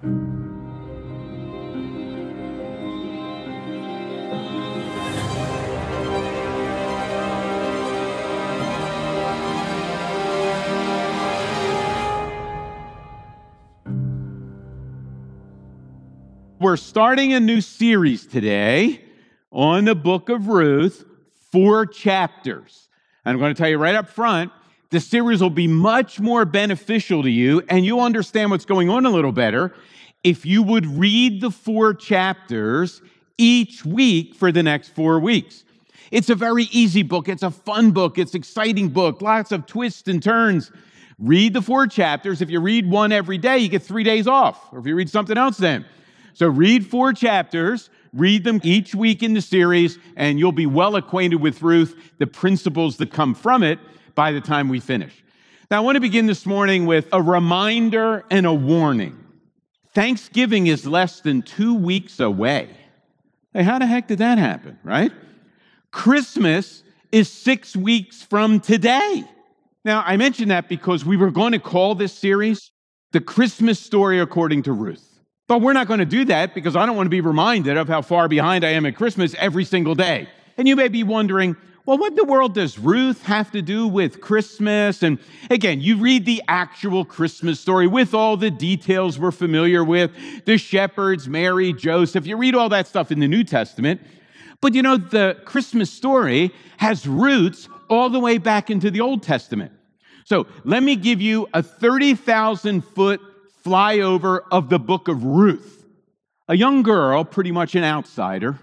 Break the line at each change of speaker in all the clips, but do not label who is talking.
We're starting a new series today on the book of Ruth, four chapters. And I'm going to tell you right up front, the series will be much more beneficial to you, and you'll understand what's going on a little better if you would read the four chapters each week for the next four weeks. It's a very easy book, it's a fun book, it's exciting book, lots of twists and turns. Read the four chapters. If you read one every day, you get three days off. Or if you read something else, then. So read four chapters, read them each week in the series, and you'll be well acquainted with Ruth, the principles that come from it by the time we finish. Now, I want to begin this morning with a reminder and a warning. Thanksgiving is less than two weeks away. Hey, how the heck did that happen, right? Christmas is six weeks from today. Now, I mention that because we were going to call this series The Christmas Story According to Ruth. But we're not going to do that because I don't want to be reminded of how far behind I am at Christmas every single day. And you may be wondering, well, what in the world does Ruth have to do with Christmas? And again, you read the actual Christmas story with all the details we're familiar with the shepherds, Mary, Joseph. You read all that stuff in the New Testament. But you know, the Christmas story has roots all the way back into the Old Testament. So let me give you a 30,000 foot flyover of the book of Ruth. A young girl, pretty much an outsider,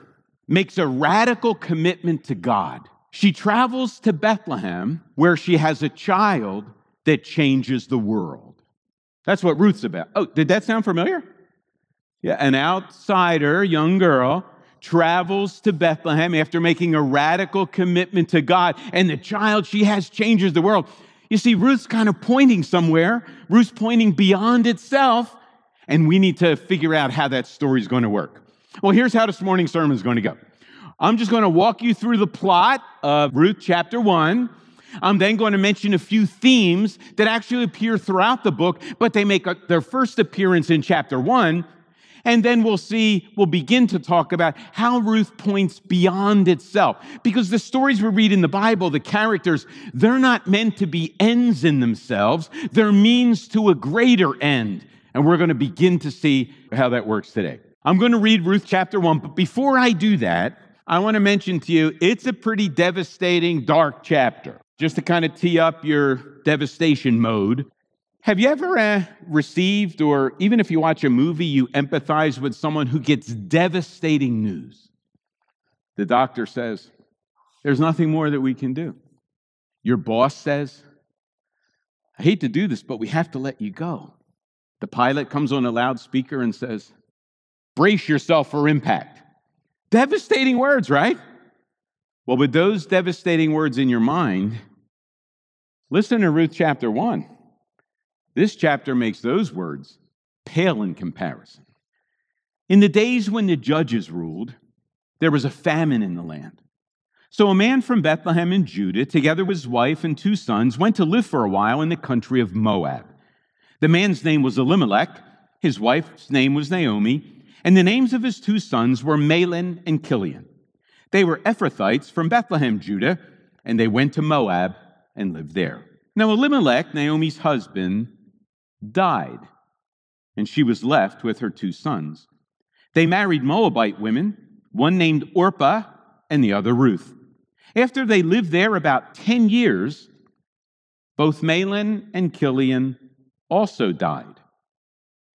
makes a radical commitment to God. She travels to Bethlehem where she has a child that changes the world. That's what Ruth's about. Oh, did that sound familiar? Yeah, an outsider, young girl, travels to Bethlehem after making a radical commitment to God, and the child she has changes the world. You see, Ruth's kind of pointing somewhere. Ruth's pointing beyond itself, and we need to figure out how that story is going to work. Well, here's how this morning's sermon is going to go. I'm just going to walk you through the plot of Ruth chapter 1. I'm then going to mention a few themes that actually appear throughout the book, but they make a, their first appearance in chapter 1. And then we'll see, we'll begin to talk about how Ruth points beyond itself. Because the stories we read in the Bible, the characters, they're not meant to be ends in themselves, they're means to a greater end. And we're going to begin to see how that works today. I'm going to read Ruth chapter 1, but before I do that, I want to mention to you it's a pretty devastating, dark chapter. Just to kind of tee up your devastation mode. Have you ever uh, received, or even if you watch a movie, you empathize with someone who gets devastating news? The doctor says, There's nothing more that we can do. Your boss says, I hate to do this, but we have to let you go. The pilot comes on a loudspeaker and says, Brace yourself for impact. Devastating words, right? Well, with those devastating words in your mind, listen to Ruth chapter 1. This chapter makes those words pale in comparison. In the days when the judges ruled, there was a famine in the land. So a man from Bethlehem in Judah, together with his wife and two sons, went to live for a while in the country of Moab. The man's name was Elimelech, his wife's name was Naomi, and the names of his two sons were Mahlon and Chilion. They were Ephrathites from Bethlehem, Judah, and they went to Moab and lived there. Now Elimelech, Naomi's husband, died, and she was left with her two sons. They married Moabite women, one named Orpah and the other Ruth. After they lived there about 10 years, both Mahlon and Chilion also died,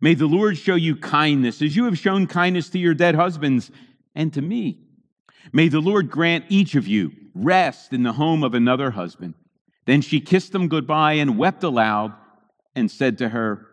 May the Lord show you kindness as you have shown kindness to your dead husbands and to me. May the Lord grant each of you rest in the home of another husband. Then she kissed them goodbye and wept aloud and said to her,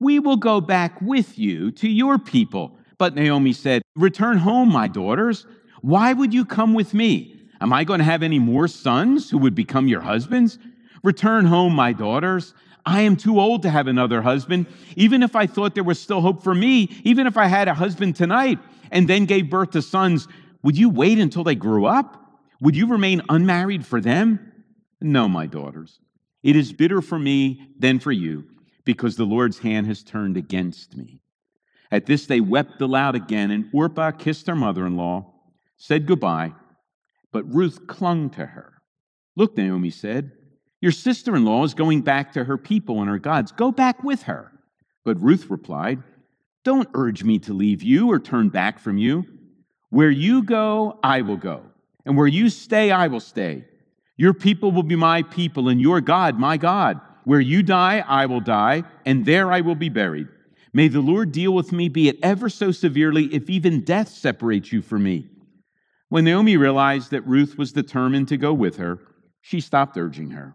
we will go back with you to your people, But Naomi said, Return home, my daughters. Why would you come with me? Am I going to have any more sons who would become your husbands? Return home, my daughters. I am too old to have another husband. Even if I thought there was still hope for me, even if I had a husband tonight and then gave birth to sons, would you wait until they grew up? Would you remain unmarried for them? No, my daughters. It is bitter for me than for you, because the Lord's hand has turned against me. At this, they wept aloud again, and Orpah kissed her mother in law, said goodbye, but Ruth clung to her. Look, Naomi said, your sister in law is going back to her people and her gods. Go back with her. But Ruth replied, Don't urge me to leave you or turn back from you. Where you go, I will go, and where you stay, I will stay. Your people will be my people, and your God, my God. Where you die, I will die, and there I will be buried. May the Lord deal with me, be it ever so severely, if even death separates you from me. When Naomi realized that Ruth was determined to go with her, she stopped urging her.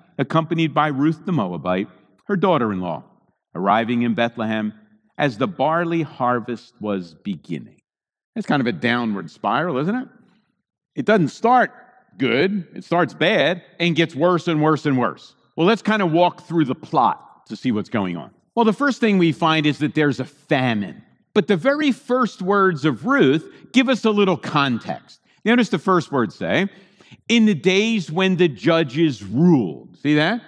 accompanied by Ruth the Moabite, her daughter in law, arriving in Bethlehem as the barley harvest was beginning. It's kind of a downward spiral, isn't it? It doesn't start good, it starts bad and gets worse and worse and worse. Well, let's kind of walk through the plot to see what's going on. Well, the first thing we find is that there's a famine. But the very first words of Ruth give us a little context. Notice the first words say, in the days when the judges ruled. See that?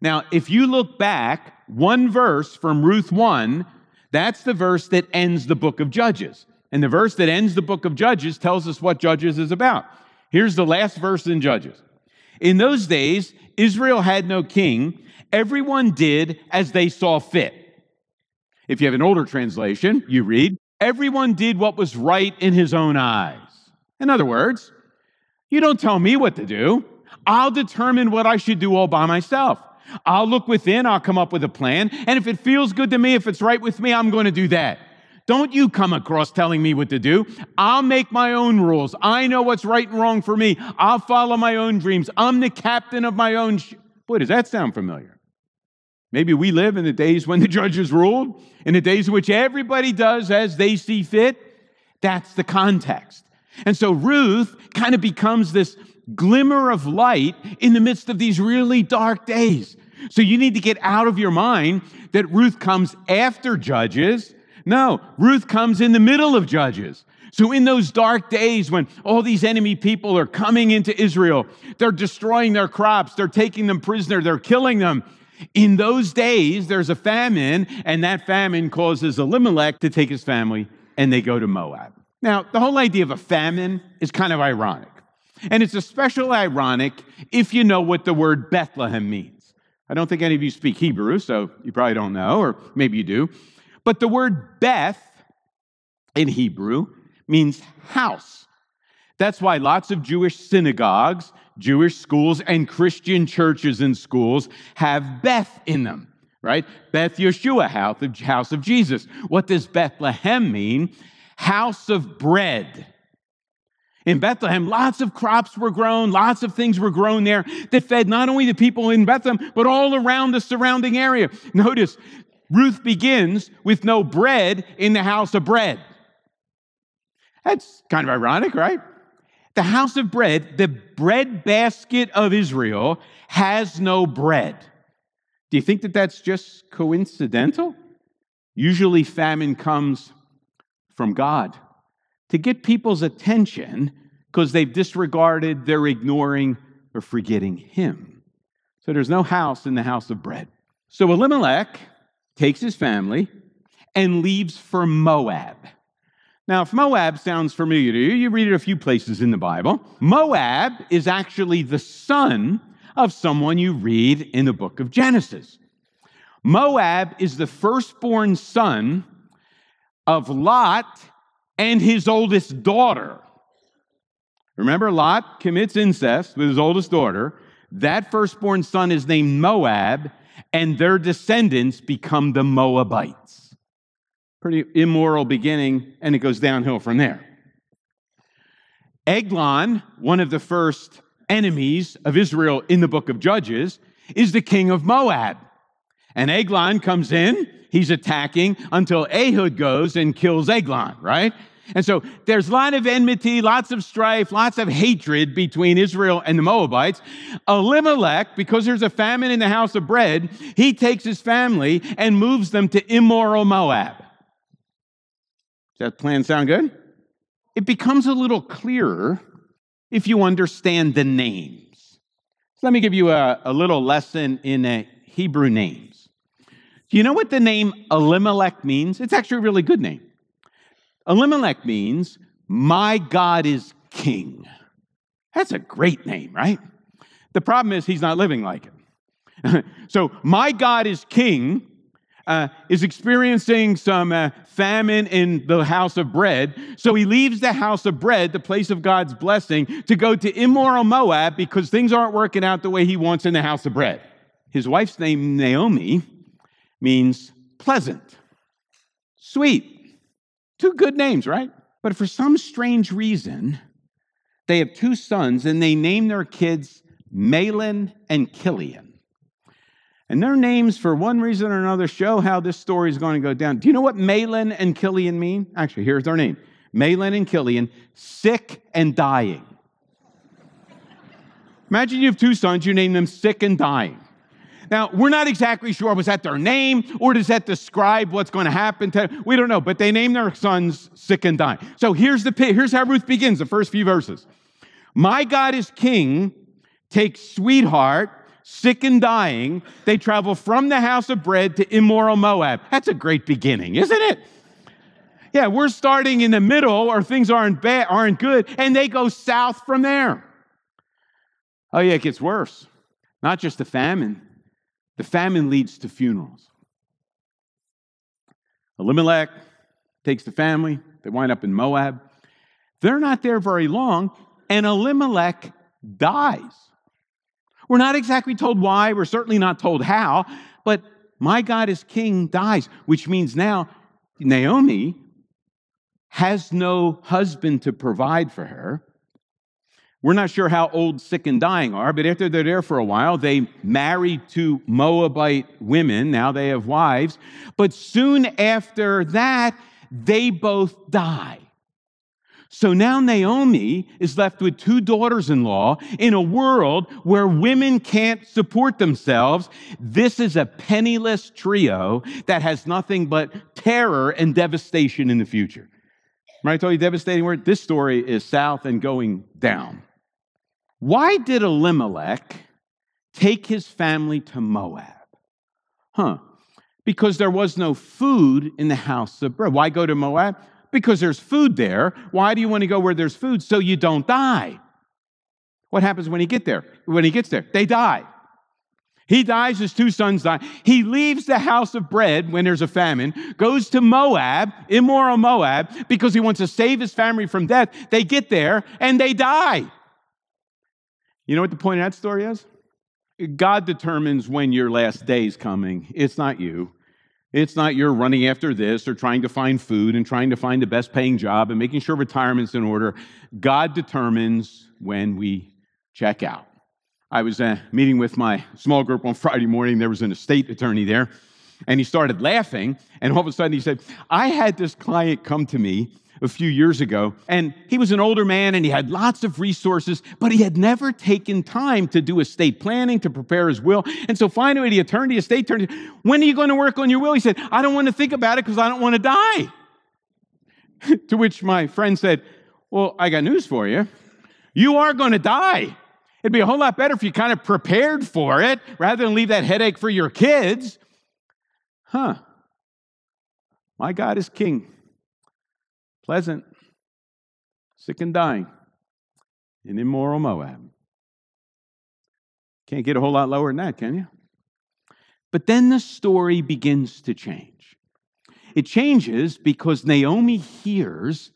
Now, if you look back one verse from Ruth 1, that's the verse that ends the book of Judges. And the verse that ends the book of Judges tells us what Judges is about. Here's the last verse in Judges. In those days, Israel had no king, everyone did as they saw fit. If you have an older translation, you read, everyone did what was right in his own eyes. In other words, you don't tell me what to do. I'll determine what I should do all by myself. I'll look within, I'll come up with a plan, and if it feels good to me, if it's right with me, I'm going to do that. Don't you come across telling me what to do. I'll make my own rules. I know what's right and wrong for me. I'll follow my own dreams. I'm the captain of my own. Sh- Boy, does that sound familiar? Maybe we live in the days when the judges ruled, in the days in which everybody does as they see fit. That's the context. And so Ruth kind of becomes this glimmer of light in the midst of these really dark days. So you need to get out of your mind that Ruth comes after Judges. No, Ruth comes in the middle of Judges. So, in those dark days when all these enemy people are coming into Israel, they're destroying their crops, they're taking them prisoner, they're killing them. In those days, there's a famine, and that famine causes Elimelech to take his family and they go to Moab. Now, the whole idea of a famine is kind of ironic. And it's especially ironic if you know what the word Bethlehem means. I don't think any of you speak Hebrew, so you probably don't know, or maybe you do. But the word Beth in Hebrew means house. That's why lots of Jewish synagogues Jewish schools and Christian churches and schools have Beth in them, right? Beth Yeshua, house of, house of Jesus. What does Bethlehem mean? House of bread. In Bethlehem, lots of crops were grown, lots of things were grown there that fed not only the people in Bethlehem, but all around the surrounding area. Notice, Ruth begins with no bread in the house of bread. That's kind of ironic, right? The house of bread, the bread basket of Israel, has no bread. Do you think that that's just coincidental? Usually, famine comes from God to get people's attention because they've disregarded, they're ignoring, or forgetting Him. So there's no house in the house of bread. So Elimelech takes his family and leaves for Moab. Now, if Moab sounds familiar to you, you read it a few places in the Bible. Moab is actually the son of someone you read in the book of Genesis. Moab is the firstborn son of Lot and his oldest daughter. Remember, Lot commits incest with his oldest daughter. That firstborn son is named Moab, and their descendants become the Moabites. Pretty immoral beginning, and it goes downhill from there. Eglon, one of the first enemies of Israel in the book of Judges, is the king of Moab. And Eglon comes in, he's attacking until Ehud goes and kills Eglon, right? And so there's a lot of enmity, lots of strife, lots of hatred between Israel and the Moabites. Elimelech, because there's a famine in the house of bread, he takes his family and moves them to immoral Moab. Does that plan sound good? It becomes a little clearer if you understand the names. So let me give you a, a little lesson in Hebrew names. Do you know what the name Elimelech means? It's actually a really good name. Elimelech means, My God is king. That's a great name, right? The problem is he's not living like it. so, my God is king uh, is experiencing some uh, famine in the house of bread. So he leaves the house of bread, the place of God's blessing, to go to immoral Moab because things aren't working out the way he wants in the house of bread. His wife's name, Naomi, means pleasant, sweet. Two good names, right? But for some strange reason, they have two sons and they name their kids Mahlon and Chilion. And their names, for one reason or another, show how this story is going to go down. Do you know what Mahlon and Chilion mean? Actually, here's their name Mahlon and Chilion, sick and dying. Imagine you have two sons, you name them sick and dying. Now, we're not exactly sure was that their name or does that describe what's going to happen to them? we don't know, but they name their sons sick and dying. So here's the here's how Ruth begins the first few verses. My God is king, take sweetheart, sick and dying. They travel from the house of bread to immoral Moab. That's a great beginning, isn't it? Yeah, we're starting in the middle or things aren't bad, aren't good, and they go south from there. Oh yeah, it gets worse. Not just the famine, the famine leads to funerals. Elimelech takes the family, they wind up in Moab. They're not there very long, and Elimelech dies. We're not exactly told why, we're certainly not told how, but my God is king dies, which means now Naomi has no husband to provide for her. We're not sure how old, sick, and dying are, but after they're there for a while, they marry two Moabite women. Now they have wives. But soon after that, they both die. So now Naomi is left with two daughters in law in a world where women can't support themselves. This is a penniless trio that has nothing but terror and devastation in the future. Right? I told you devastating word? This story is south and going down. Why did Elimelech take his family to Moab? Huh. Because there was no food in the house of bread. Why go to Moab? Because there's food there. Why do you want to go where there's food? So you don't die. What happens when he get there? When he gets there, they die. He dies, his two sons die. He leaves the house of bread when there's a famine, goes to Moab, immoral Moab, because he wants to save his family from death. They get there and they die. You know what the point of that story is? God determines when your last day is coming. It's not you. It's not you're running after this or trying to find food and trying to find the best paying job and making sure retirement's in order. God determines when we check out. I was uh, meeting with my small group on Friday morning. There was an estate attorney there, and he started laughing. And all of a sudden, he said, I had this client come to me a few years ago. And he was an older man and he had lots of resources, but he had never taken time to do estate planning, to prepare his will. And so finally, the attorney, estate attorney, when are you going to work on your will? He said, I don't want to think about it because I don't want to die. to which my friend said, Well, I got news for you. You are going to die. It'd be a whole lot better if you kind of prepared for it rather than leave that headache for your kids. Huh. My God is king pleasant, sick and dying in immoral Moab. Can't get a whole lot lower than that, can you? But then the story begins to change. It changes because Naomi hears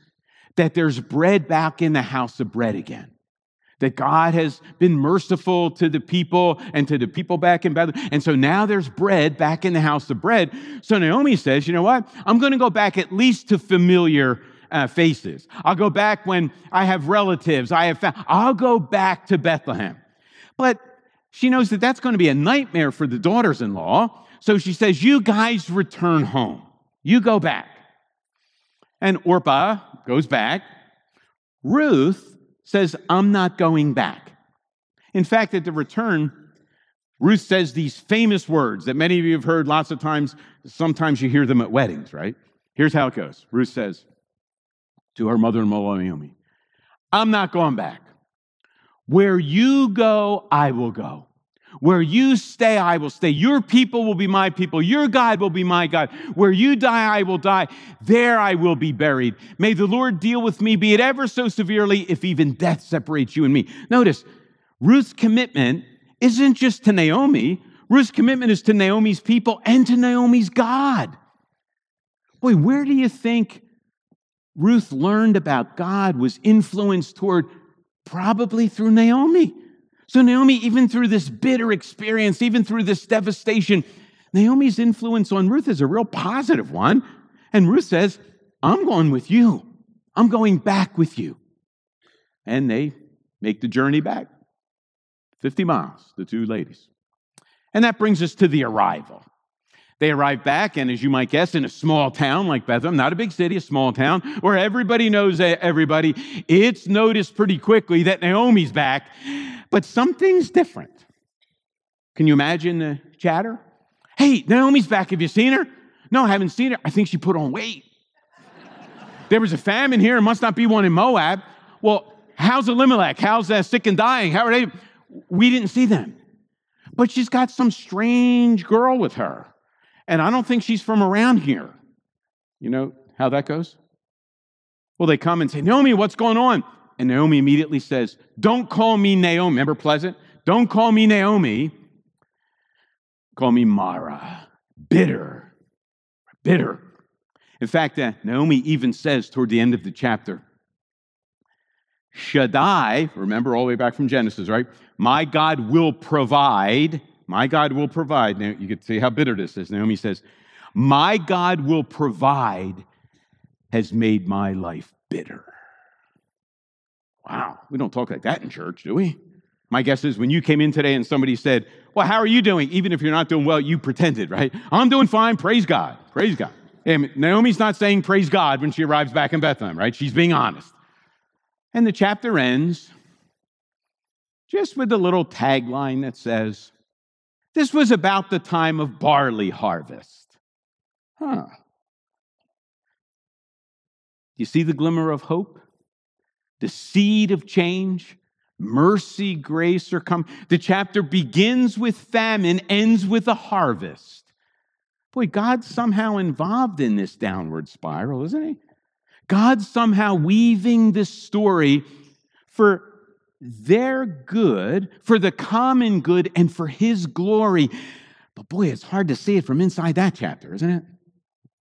that there's bread back in the house of bread again. That God has been merciful to the people and to the people back in Bethlehem. And so now there's bread back in the house of bread. So Naomi says, you know what? I'm going to go back at least to familiar uh, faces. I'll go back when I have relatives. I have, fa- I'll go back to Bethlehem. But she knows that that's going to be a nightmare for the daughters in law. So she says, You guys return home. You go back. And Orpah goes back. Ruth says, I'm not going back. In fact, at the return, Ruth says these famous words that many of you have heard lots of times. Sometimes you hear them at weddings, right? Here's how it goes Ruth says to her mother in law, Naomi, I'm not going back. Where you go, I will go. Where you stay, I will stay. Your people will be my people. Your God will be my God. Where you die, I will die. There I will be buried. May the Lord deal with me, be it ever so severely, if even death separates you and me. Notice, Ruth's commitment isn't just to Naomi, Ruth's commitment is to Naomi's people and to Naomi's God. Boy, where do you think Ruth learned about God, was influenced toward Probably through Naomi. So, Naomi, even through this bitter experience, even through this devastation, Naomi's influence on Ruth is a real positive one. And Ruth says, I'm going with you. I'm going back with you. And they make the journey back 50 miles, the two ladies. And that brings us to the arrival. They arrive back, and as you might guess, in a small town like Bethlehem, not a big city, a small town where everybody knows everybody, it's noticed pretty quickly that Naomi's back, but something's different. Can you imagine the chatter? Hey, Naomi's back. Have you seen her? No, I haven't seen her. I think she put on weight. there was a famine here. It must not be one in Moab. Well, how's Elimelech? How's uh, sick and dying? How are they? We didn't see them. But she's got some strange girl with her and I don't think she's from around here. You know how that goes? Well, they come and say, Naomi, what's going on? And Naomi immediately says, Don't call me Naomi. Remember Pleasant? Don't call me Naomi. Call me Mara. Bitter. Bitter. In fact, uh, Naomi even says toward the end of the chapter, Shaddai, remember all the way back from Genesis, right? My God will provide my God will provide. Now, you can see how bitter this is. Naomi says, My God will provide has made my life bitter. Wow, we don't talk like that in church, do we? My guess is when you came in today and somebody said, Well, how are you doing? Even if you're not doing well, you pretended, right? I'm doing fine. Praise God. Praise God. And Naomi's not saying praise God when she arrives back in Bethlehem, right? She's being honest. And the chapter ends just with a little tagline that says, this was about the time of barley harvest. Huh. You see the glimmer of hope? The seed of change? Mercy, grace are come. The chapter begins with famine, ends with a harvest. Boy, God's somehow involved in this downward spiral, isn't he? God's somehow weaving this story for their good, for the common good, and for his glory. But boy, it's hard to see it from inside that chapter, isn't it?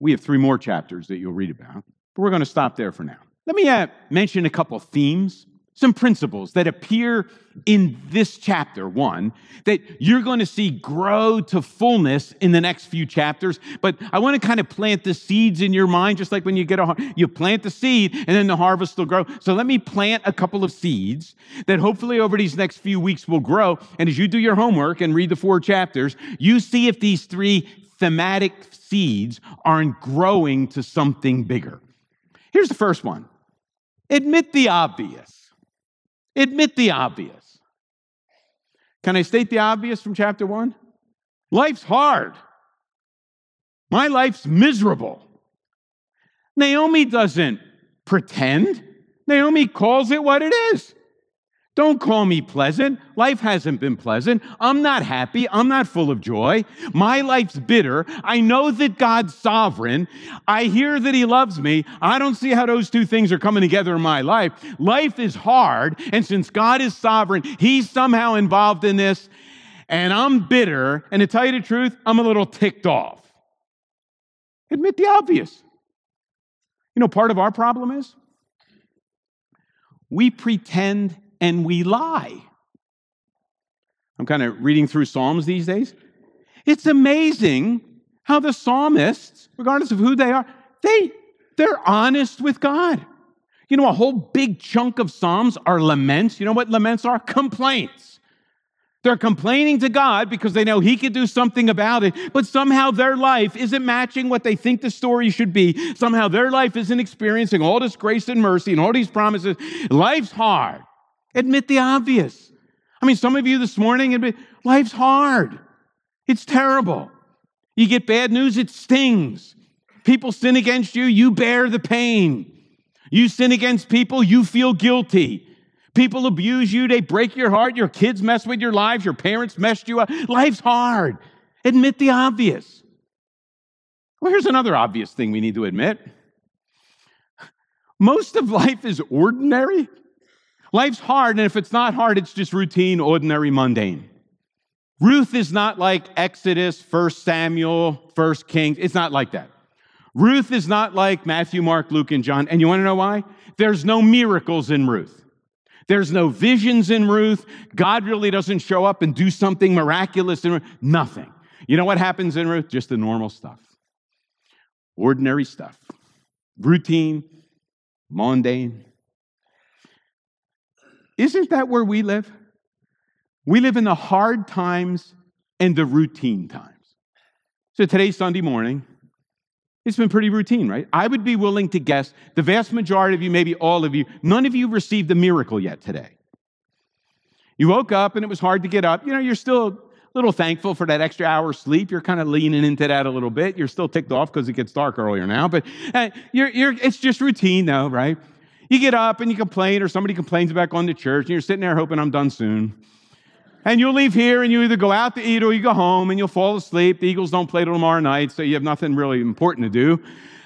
We have three more chapters that you'll read about, but we're going to stop there for now. Let me uh, mention a couple themes some principles that appear in this chapter, one, that you're going to see grow to fullness in the next few chapters. But I want to kind of plant the seeds in your mind, just like when you get a, you plant the seed and then the harvest will grow. So let me plant a couple of seeds that hopefully over these next few weeks will grow. And as you do your homework and read the four chapters, you see if these three thematic seeds aren't growing to something bigger. Here's the first one admit the obvious. Admit the obvious. Can I state the obvious from chapter one? Life's hard. My life's miserable. Naomi doesn't pretend. Naomi calls it what it is. Don't call me pleasant. Life hasn't been pleasant. I'm not happy. I'm not full of joy. My life's bitter. I know that God's sovereign. I hear that He loves me. I don't see how those two things are coming together in my life. Life is hard. And since God is sovereign, He's somehow involved in this. And I'm bitter. And to tell you the truth, I'm a little ticked off. Admit the obvious. You know, part of our problem is we pretend and we lie. I'm kind of reading through Psalms these days. It's amazing how the psalmists, regardless of who they are, they, they're honest with God. You know, a whole big chunk of Psalms are laments. You know what laments are? Complaints. They're complaining to God because they know He could do something about it, but somehow their life isn't matching what they think the story should be. Somehow their life isn't experiencing all this grace and mercy and all these promises. Life's hard. Admit the obvious. I mean, some of you this morning admit life's hard. It's terrible. You get bad news, it stings. People sin against you, you bear the pain. You sin against people, you feel guilty. People abuse you, they break your heart, your kids mess with your lives, your parents messed you up. Life's hard. Admit the obvious. Well, here's another obvious thing we need to admit most of life is ordinary. Life's hard, and if it's not hard, it's just routine, ordinary, mundane. Ruth is not like Exodus, 1 Samuel, 1 Kings. It's not like that. Ruth is not like Matthew, Mark, Luke, and John. And you want to know why? There's no miracles in Ruth. There's no visions in Ruth. God really doesn't show up and do something miraculous in Ruth. Nothing. You know what happens in Ruth? Just the normal stuff. Ordinary stuff. Routine, mundane. Isn't that where we live? We live in the hard times and the routine times. So today's Sunday morning. It's been pretty routine, right? I would be willing to guess the vast majority of you, maybe all of you, none of you received a miracle yet today. You woke up and it was hard to get up. You know, you're still a little thankful for that extra hour sleep. You're kind of leaning into that a little bit. You're still ticked off because it gets dark earlier now, but uh, you're, you're, it's just routine though, right? You get up and you complain, or somebody complains about going to church, and you're sitting there hoping I'm done soon. And you'll leave here and you either go out to eat or you go home and you'll fall asleep. The Eagles don't play till tomorrow night, so you have nothing really important to do.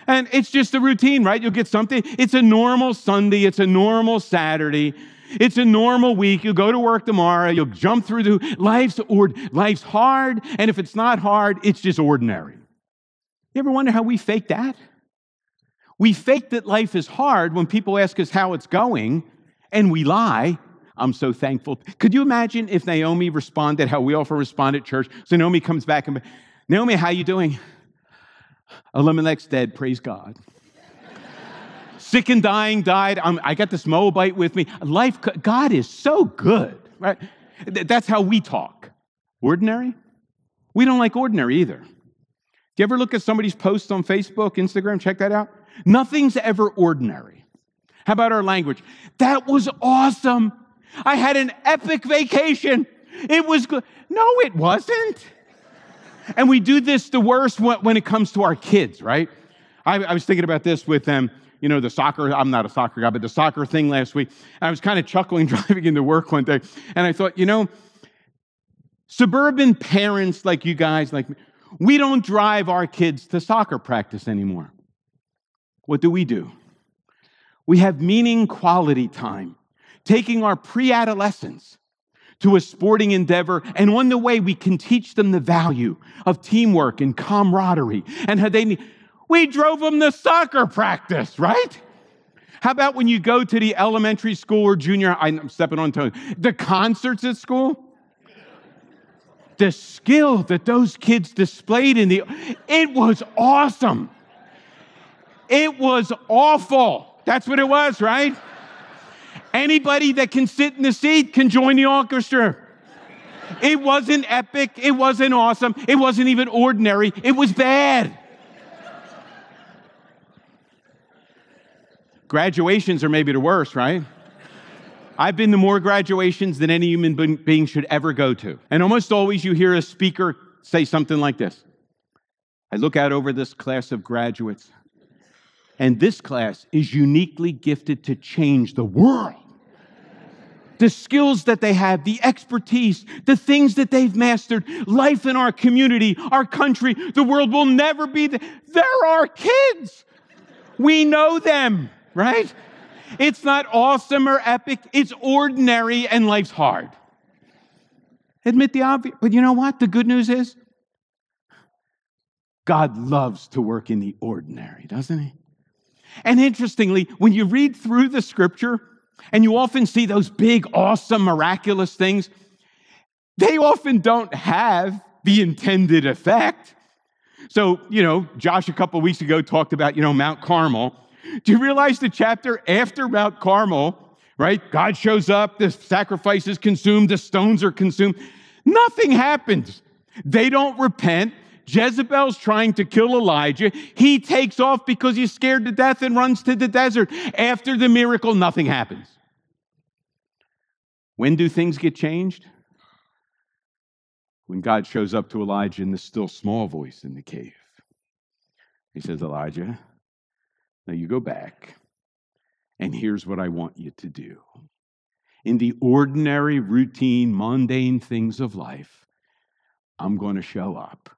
And it's just a routine, right? You'll get something. It's a normal Sunday, it's a normal Saturday. It's a normal week. You'll go to work tomorrow. You'll jump through the life's or life's hard, and if it's not hard, it's just ordinary. You ever wonder how we fake that? We fake that life is hard when people ask us how it's going, and we lie I'm so thankful. Could you imagine if Naomi responded how we often respond at church? So Naomi comes back and, Naomi, how you doing? Elimelech's dead, praise God. Sick and dying, died. I'm, i got this Moabite with me. Life, God is so good, right? That's how we talk. Ordinary? We don't like ordinary either. Do you ever look at somebody's posts on Facebook, Instagram? Check that out. Nothing's ever ordinary. How about our language? That was awesome. I had an epic vacation. It was good. No, it wasn't. And we do this the worst when it comes to our kids, right? I, I was thinking about this with them. You know, the soccer, I'm not a soccer guy, but the soccer thing last week. I was kind of chuckling driving into work one day. And I thought, you know, suburban parents like you guys, like me, we don't drive our kids to soccer practice anymore. What do we do? We have meaning quality time taking our pre adolescents to a sporting endeavor, and on the way, we can teach them the value of teamwork and camaraderie. And how they we drove them to soccer practice, right? How about when you go to the elementary school or junior? I'm stepping on toes. The concerts at school. The skill that those kids displayed in the, it was awesome. It was awful. That's what it was, right? Anybody that can sit in the seat can join the orchestra. It wasn't epic. It wasn't awesome. It wasn't even ordinary. It was bad. Graduations are maybe the worst, right? I've been to more graduations than any human being should ever go to. And almost always you hear a speaker say something like this I look out over this class of graduates, and this class is uniquely gifted to change the world the skills that they have, the expertise, the things that they've mastered, life in our community, our country, the world will never be the, they're our kids. We know them, right? It's not awesome or epic, it's ordinary and life's hard. Admit the obvious, but you know what? The good news is God loves to work in the ordinary, doesn't he? And interestingly, when you read through the scripture, and you often see those big, awesome, miraculous things, they often don't have the intended effect. So, you know, Josh a couple weeks ago talked about, you know, Mount Carmel. Do you realize the chapter after Mount Carmel, right? God shows up, the sacrifice is consumed, the stones are consumed. Nothing happens. They don't repent. Jezebel's trying to kill Elijah. He takes off because he's scared to death and runs to the desert. After the miracle, nothing happens. When do things get changed? When God shows up to Elijah in the still small voice in the cave. He says, Elijah, now you go back, and here's what I want you to do. In the ordinary, routine, mundane things of life, I'm going to show up.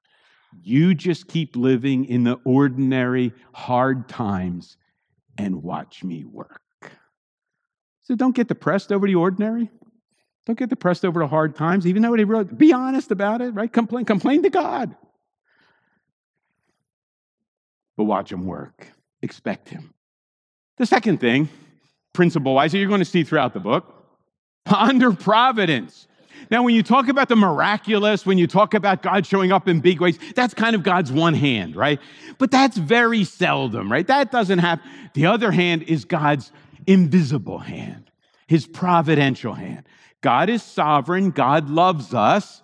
You just keep living in the ordinary, hard times and watch me work. So don't get depressed over the ordinary. Don't get depressed over the hard times, even though they wrote, be honest about it, right? Complain, complain to God. But watch him work. Expect him. The second thing, principle wise, that you're going to see throughout the book, ponder providence. Now, when you talk about the miraculous, when you talk about God showing up in big ways, that's kind of God's one hand, right? But that's very seldom, right? That doesn't happen. The other hand is God's invisible hand, his providential hand. God is sovereign, God loves us,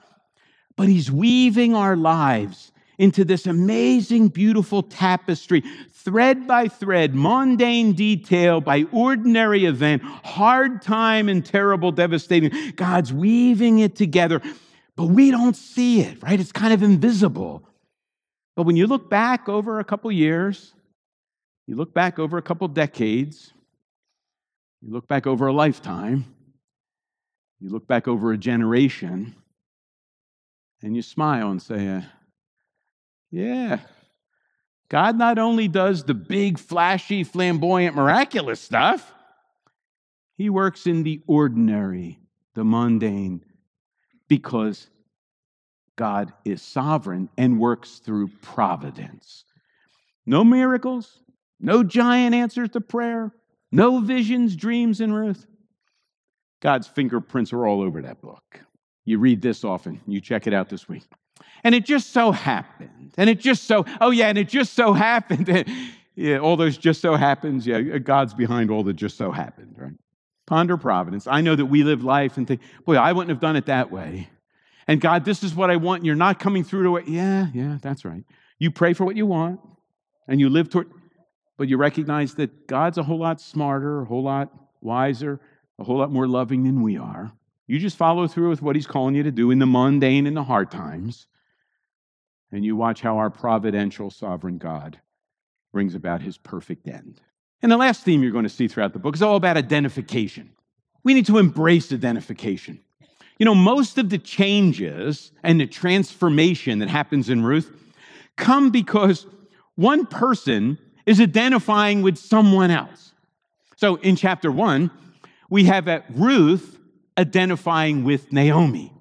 but he's weaving our lives into this amazing, beautiful tapestry, thread by thread, mundane detail by ordinary event, hard time and terrible, devastating. God's weaving it together, but we don't see it, right? It's kind of invisible. But when you look back over a couple years, you look back over a couple decades, you look back over a lifetime, you look back over a generation, and you smile and say, yeah. God not only does the big, flashy, flamboyant, miraculous stuff, He works in the ordinary, the mundane, because God is sovereign and works through providence. No miracles, no giant answers to prayer, no visions, dreams in Ruth. God's fingerprints are all over that book. You read this often, you check it out this week. And it just so happened. And it just so, oh yeah, and it just so happened. yeah, all those just so happens. Yeah, uh, God's behind all the just so happened, right? Ponder providence. I know that we live life and think, boy, I wouldn't have done it that way. And God, this is what I want. You're not coming through to it. Yeah, yeah, that's right. You pray for what you want and you live toward, but you recognize that God's a whole lot smarter, a whole lot wiser, a whole lot more loving than we are. You just follow through with what He's calling you to do in the mundane and the hard times and you watch how our providential sovereign God brings about his perfect end. And the last theme you're going to see throughout the book is all about identification. We need to embrace identification. You know, most of the changes and the transformation that happens in Ruth come because one person is identifying with someone else. So in chapter one, we have Ruth identifying with Naomi.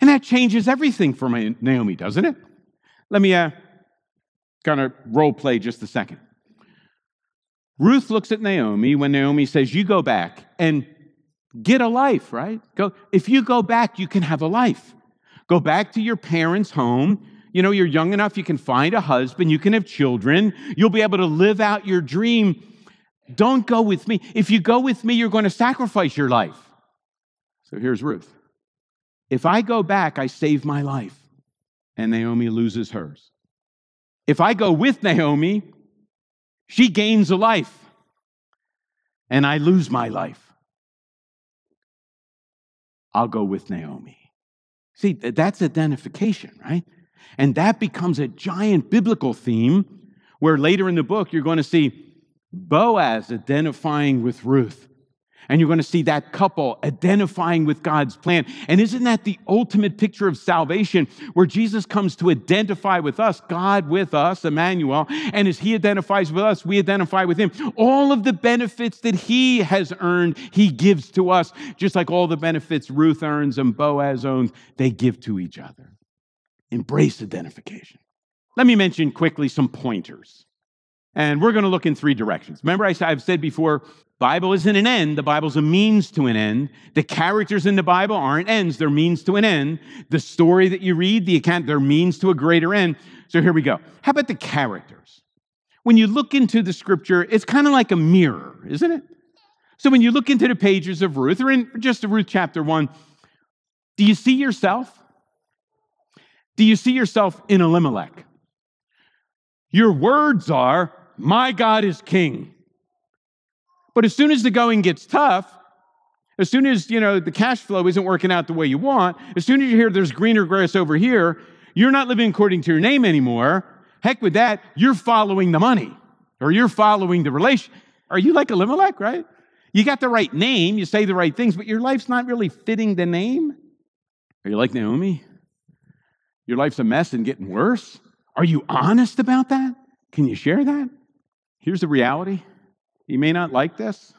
And that changes everything for Naomi, doesn't it? Let me uh, kind of role play just a second. Ruth looks at Naomi when Naomi says, You go back and get a life, right? Go, if you go back, you can have a life. Go back to your parents' home. You know, you're young enough, you can find a husband, you can have children, you'll be able to live out your dream. Don't go with me. If you go with me, you're going to sacrifice your life. So here's Ruth. If I go back, I save my life and Naomi loses hers. If I go with Naomi, she gains a life and I lose my life. I'll go with Naomi. See, that's identification, right? And that becomes a giant biblical theme where later in the book you're going to see Boaz identifying with Ruth and you're going to see that couple identifying with God's plan. And isn't that the ultimate picture of salvation where Jesus comes to identify with us, God with us, Emmanuel, and as he identifies with us, we identify with him. All of the benefits that he has earned, he gives to us, just like all the benefits Ruth earns and Boaz owns, they give to each other. Embrace identification. Let me mention quickly some pointers. And we're going to look in three directions. Remember, I've said before, Bible isn't an end, the Bible's a means to an end. The characters in the Bible aren't ends, they're means to an end. The story that you read, the account, they're means to a greater end. So here we go. How about the characters? When you look into the scripture, it's kind of like a mirror, isn't it? So when you look into the pages of Ruth, or in just of Ruth chapter 1, do you see yourself? Do you see yourself in Elimelech? Your words are, My God is king. But as soon as the going gets tough, as soon as you know the cash flow isn't working out the way you want, as soon as you hear there's greener grass over here, you're not living according to your name anymore. Heck with that, you're following the money or you're following the relation. Are you like Elimelech, right? You got the right name, you say the right things, but your life's not really fitting the name. Are you like Naomi? Your life's a mess and getting worse. Are you honest about that? Can you share that? Here's the reality you may not like this,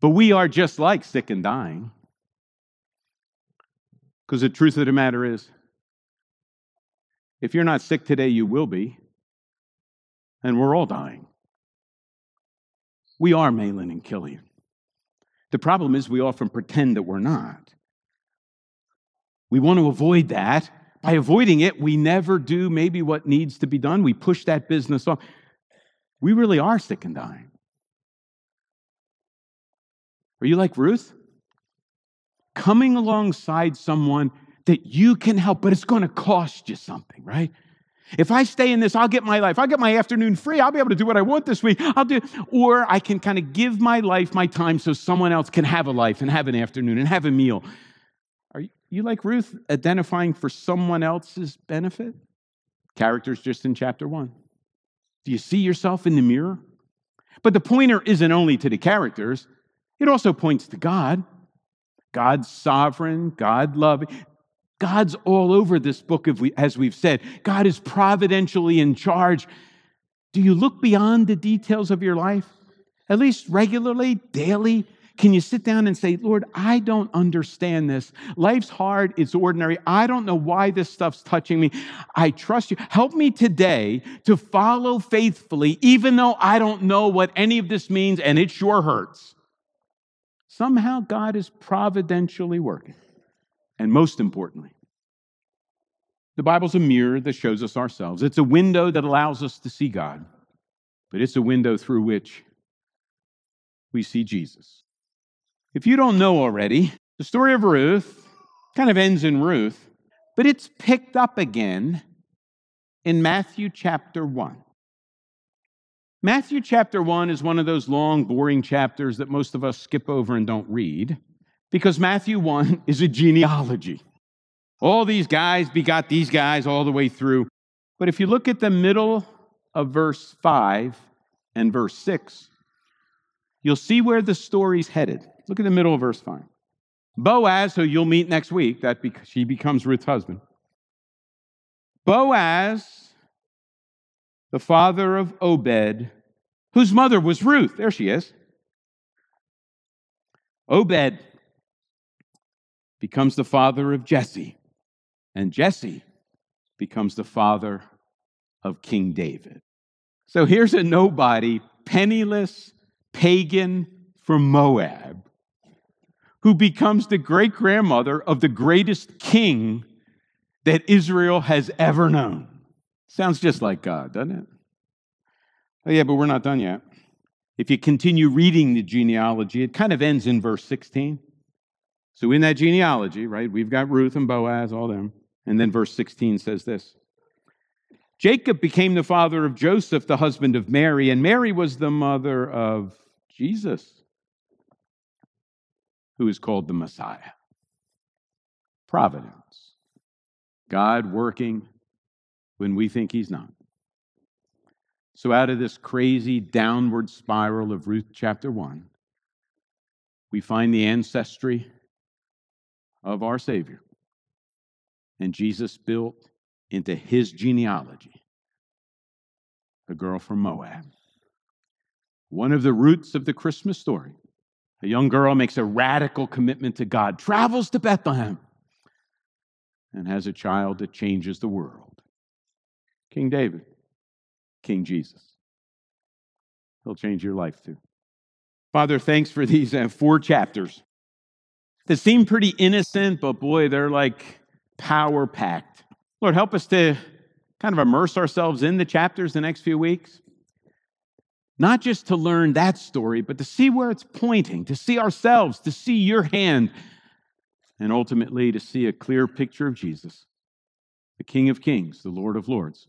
but we are just like sick and dying. Because the truth of the matter is, if you're not sick today, you will be. And we're all dying. We are Mahlon and Chilion. The problem is, we often pretend that we're not. We want to avoid that. By avoiding it, we never do maybe what needs to be done. We push that business off. We really are sick and dying. Are you like Ruth? Coming alongside someone that you can help, but it's going to cost you something, right? If I stay in this, I'll get my life. I'll get my afternoon free. I'll be able to do what I want this week. I'll do, or I can kind of give my life, my time, so someone else can have a life and have an afternoon and have a meal. Are you like Ruth identifying for someone else's benefit? Characters just in chapter one. Do you see yourself in the mirror? But the pointer isn't only to the characters, it also points to God. God's sovereign, God loving. God's all over this book, as we've said. God is providentially in charge. Do you look beyond the details of your life? At least regularly, daily? Can you sit down and say, Lord, I don't understand this. Life's hard, it's ordinary. I don't know why this stuff's touching me. I trust you. Help me today to follow faithfully, even though I don't know what any of this means and it sure hurts. Somehow God is providentially working. And most importantly, the Bible's a mirror that shows us ourselves. It's a window that allows us to see God, but it's a window through which we see Jesus. If you don't know already, the story of Ruth kind of ends in Ruth, but it's picked up again in Matthew chapter 1. Matthew chapter 1 is one of those long, boring chapters that most of us skip over and don't read because Matthew 1 is a genealogy. All these guys begot these guys all the way through. But if you look at the middle of verse 5 and verse 6, you'll see where the story's headed. Look at the middle of verse 5. Boaz, who you'll meet next week, that be- she becomes Ruth's husband. Boaz, the father of Obed, whose mother was Ruth. There she is. Obed becomes the father of Jesse, and Jesse becomes the father of King David. So here's a nobody, penniless pagan from Moab who becomes the great grandmother of the greatest king that Israel has ever known. Sounds just like God, doesn't it? Oh, yeah, but we're not done yet. If you continue reading the genealogy, it kind of ends in verse 16. So, in that genealogy, right, we've got Ruth and Boaz, all them. And then verse 16 says this Jacob became the father of Joseph, the husband of Mary, and Mary was the mother of Jesus who is called the Messiah. Providence. God working when we think He's not. So, out of this crazy downward spiral of Ruth chapter 1, we find the ancestry of our Savior. And Jesus built into his genealogy a girl from Moab. One of the roots of the Christmas story a young girl makes a radical commitment to God, travels to Bethlehem, and has a child that changes the world King David, King Jesus. He'll change your life too. Father, thanks for these uh, four chapters that seem pretty innocent, but boy, they're like power packed. Lord, help us to kind of immerse ourselves in the chapters the next few weeks. Not just to learn that story, but to see where it's pointing, to see ourselves, to see your hand, and ultimately to see a clear picture of Jesus, the King of Kings, the Lord of Lords,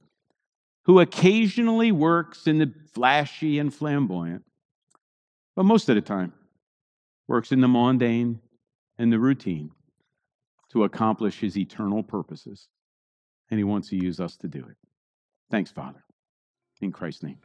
who occasionally works in the flashy and flamboyant, but most of the time works in the mundane and the routine to accomplish his eternal purposes. And he wants to use us to do it. Thanks, Father. In Christ's name.